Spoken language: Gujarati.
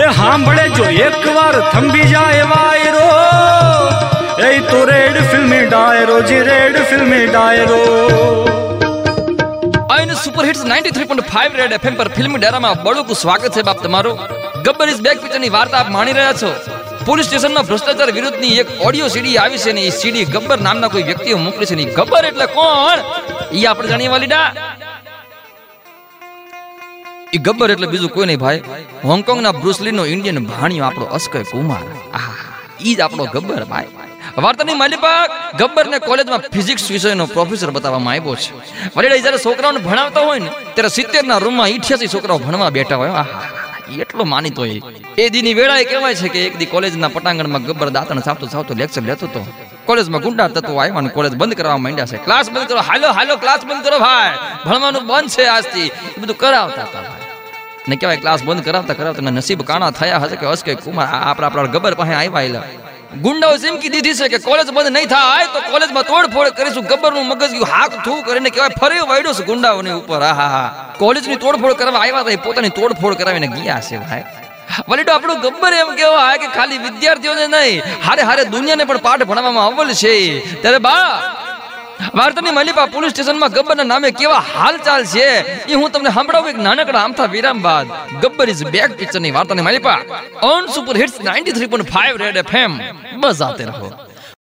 એ સાંભળે જો, એકવાર થંભી જાય વાયરો. એ તો રેડ ફિલ્મી ડાયરો, જી રેડ ફિલ્મી ડાયરો. આઈન સુપર હિટ્સ 93.5 રેડ એફએમ પર ફિલ્મ ડેરામાં બડુકું સ્વાગત છે બાપ તમારું. ગબ્બર ઇઝ બેક પિક્ચરની વાર્તા આપ માણી રહ્યા છો. પોલીસ સ્ટેશનના ભ્રષ્ટાચાર વિરુદ્ધની એક ઓડિયો સીડી આવી છે ને એ સીડી ગબ્બર નામના કોઈ વ્યક્તિએ મોકલી છે ને ગબ્બર એટલે કોણ? એ આપણે જાણીએ વાલીડા. ઈ ગબ્બર એટલે બીજું કોઈ નહીં ભાઈ. હોંગકોંગના બ્રુસલીનો ઇન્ડિયન ભાણિયો આપણો અસ્કય કુમાર. ઈ જ આપણો ગબ્બર ભાઈ. વાર્તાની માલિપા ગબ્બર ને કોલેજમાં ફિઝિક્સ વિષયનો પ્રોફેસર બતાવવામાં આવ્યો છે. વડીડા જ્યારે છોકરાઓને ભણાવતા હોય ને, ત્યારે સિત્તેર ના રૂમમાં ઇઠ્યાસી છોકરાઓ ભણવા બેઠા હોય. આહા એટલો માનીતો હોય એ દીની વેળાએ કહેવાય છે કે એક દી કોલેજના પટાંગણમાં ગબ્બર દાંતણ સાવતો સાવતો લેક્ચર લેતો હતો. કોલેજમાં ગુંડા તત્વો આવ્યા અને કોલેજ બંધ કરવા માંડ્યા છે. ક્લાસ બંધ કરો, હાલો હાલો, ક્લાસ બંધ કરો ભાઈ. ભણવાનું બંધ છે આજથી. એ બધું કરાવતા હતા ને કહેવાય ક્લાસ બંધ કરાવતા કરાવતા નસીબ કાણા થયા હશે કે અસ્કે કુમાર આપણા આપણા ગબર પાસે આવ્યા એલા. ગુંડાઓ ચીમકી દીધી છે કે કોલેજ બંધ નહીં થાય તો કોલેજમાં તોડફોડ કરીશું ગબ્બરનું મગજ હાથ થૂ કરીને કહેવાય ફરી વાયડો છે ગુંડાઓની ઉપર. આહા હા કોલેજની તોડફોડ કરવા આવ્યા હતા, એ પોતાની તોડફોડ કરાવીને ગયા છે ભાઈ. વલીડો, આપણું ગબ્બર એમ કેવા કે ખાલી વિદ્યાર્થીઓને નહીં, હારે હારે દુનિયાને પણ પાઠ ભણવામાં અવ્વલ છે. ત્યારે બા વાર્તાની માલિપા પોલીસ સ્ટેશનમાં ગબ્બરના નામે કેવા હાલચાલ છે, એ હું તમને સંભળાવું એક નાનકડા આમથા વિરામ બાદ. ગબ્બર ઇઝ બેક પિક્ચરની વાર્તાની મલિપા. On super hits 93.5 red FM બસ આતે રહો.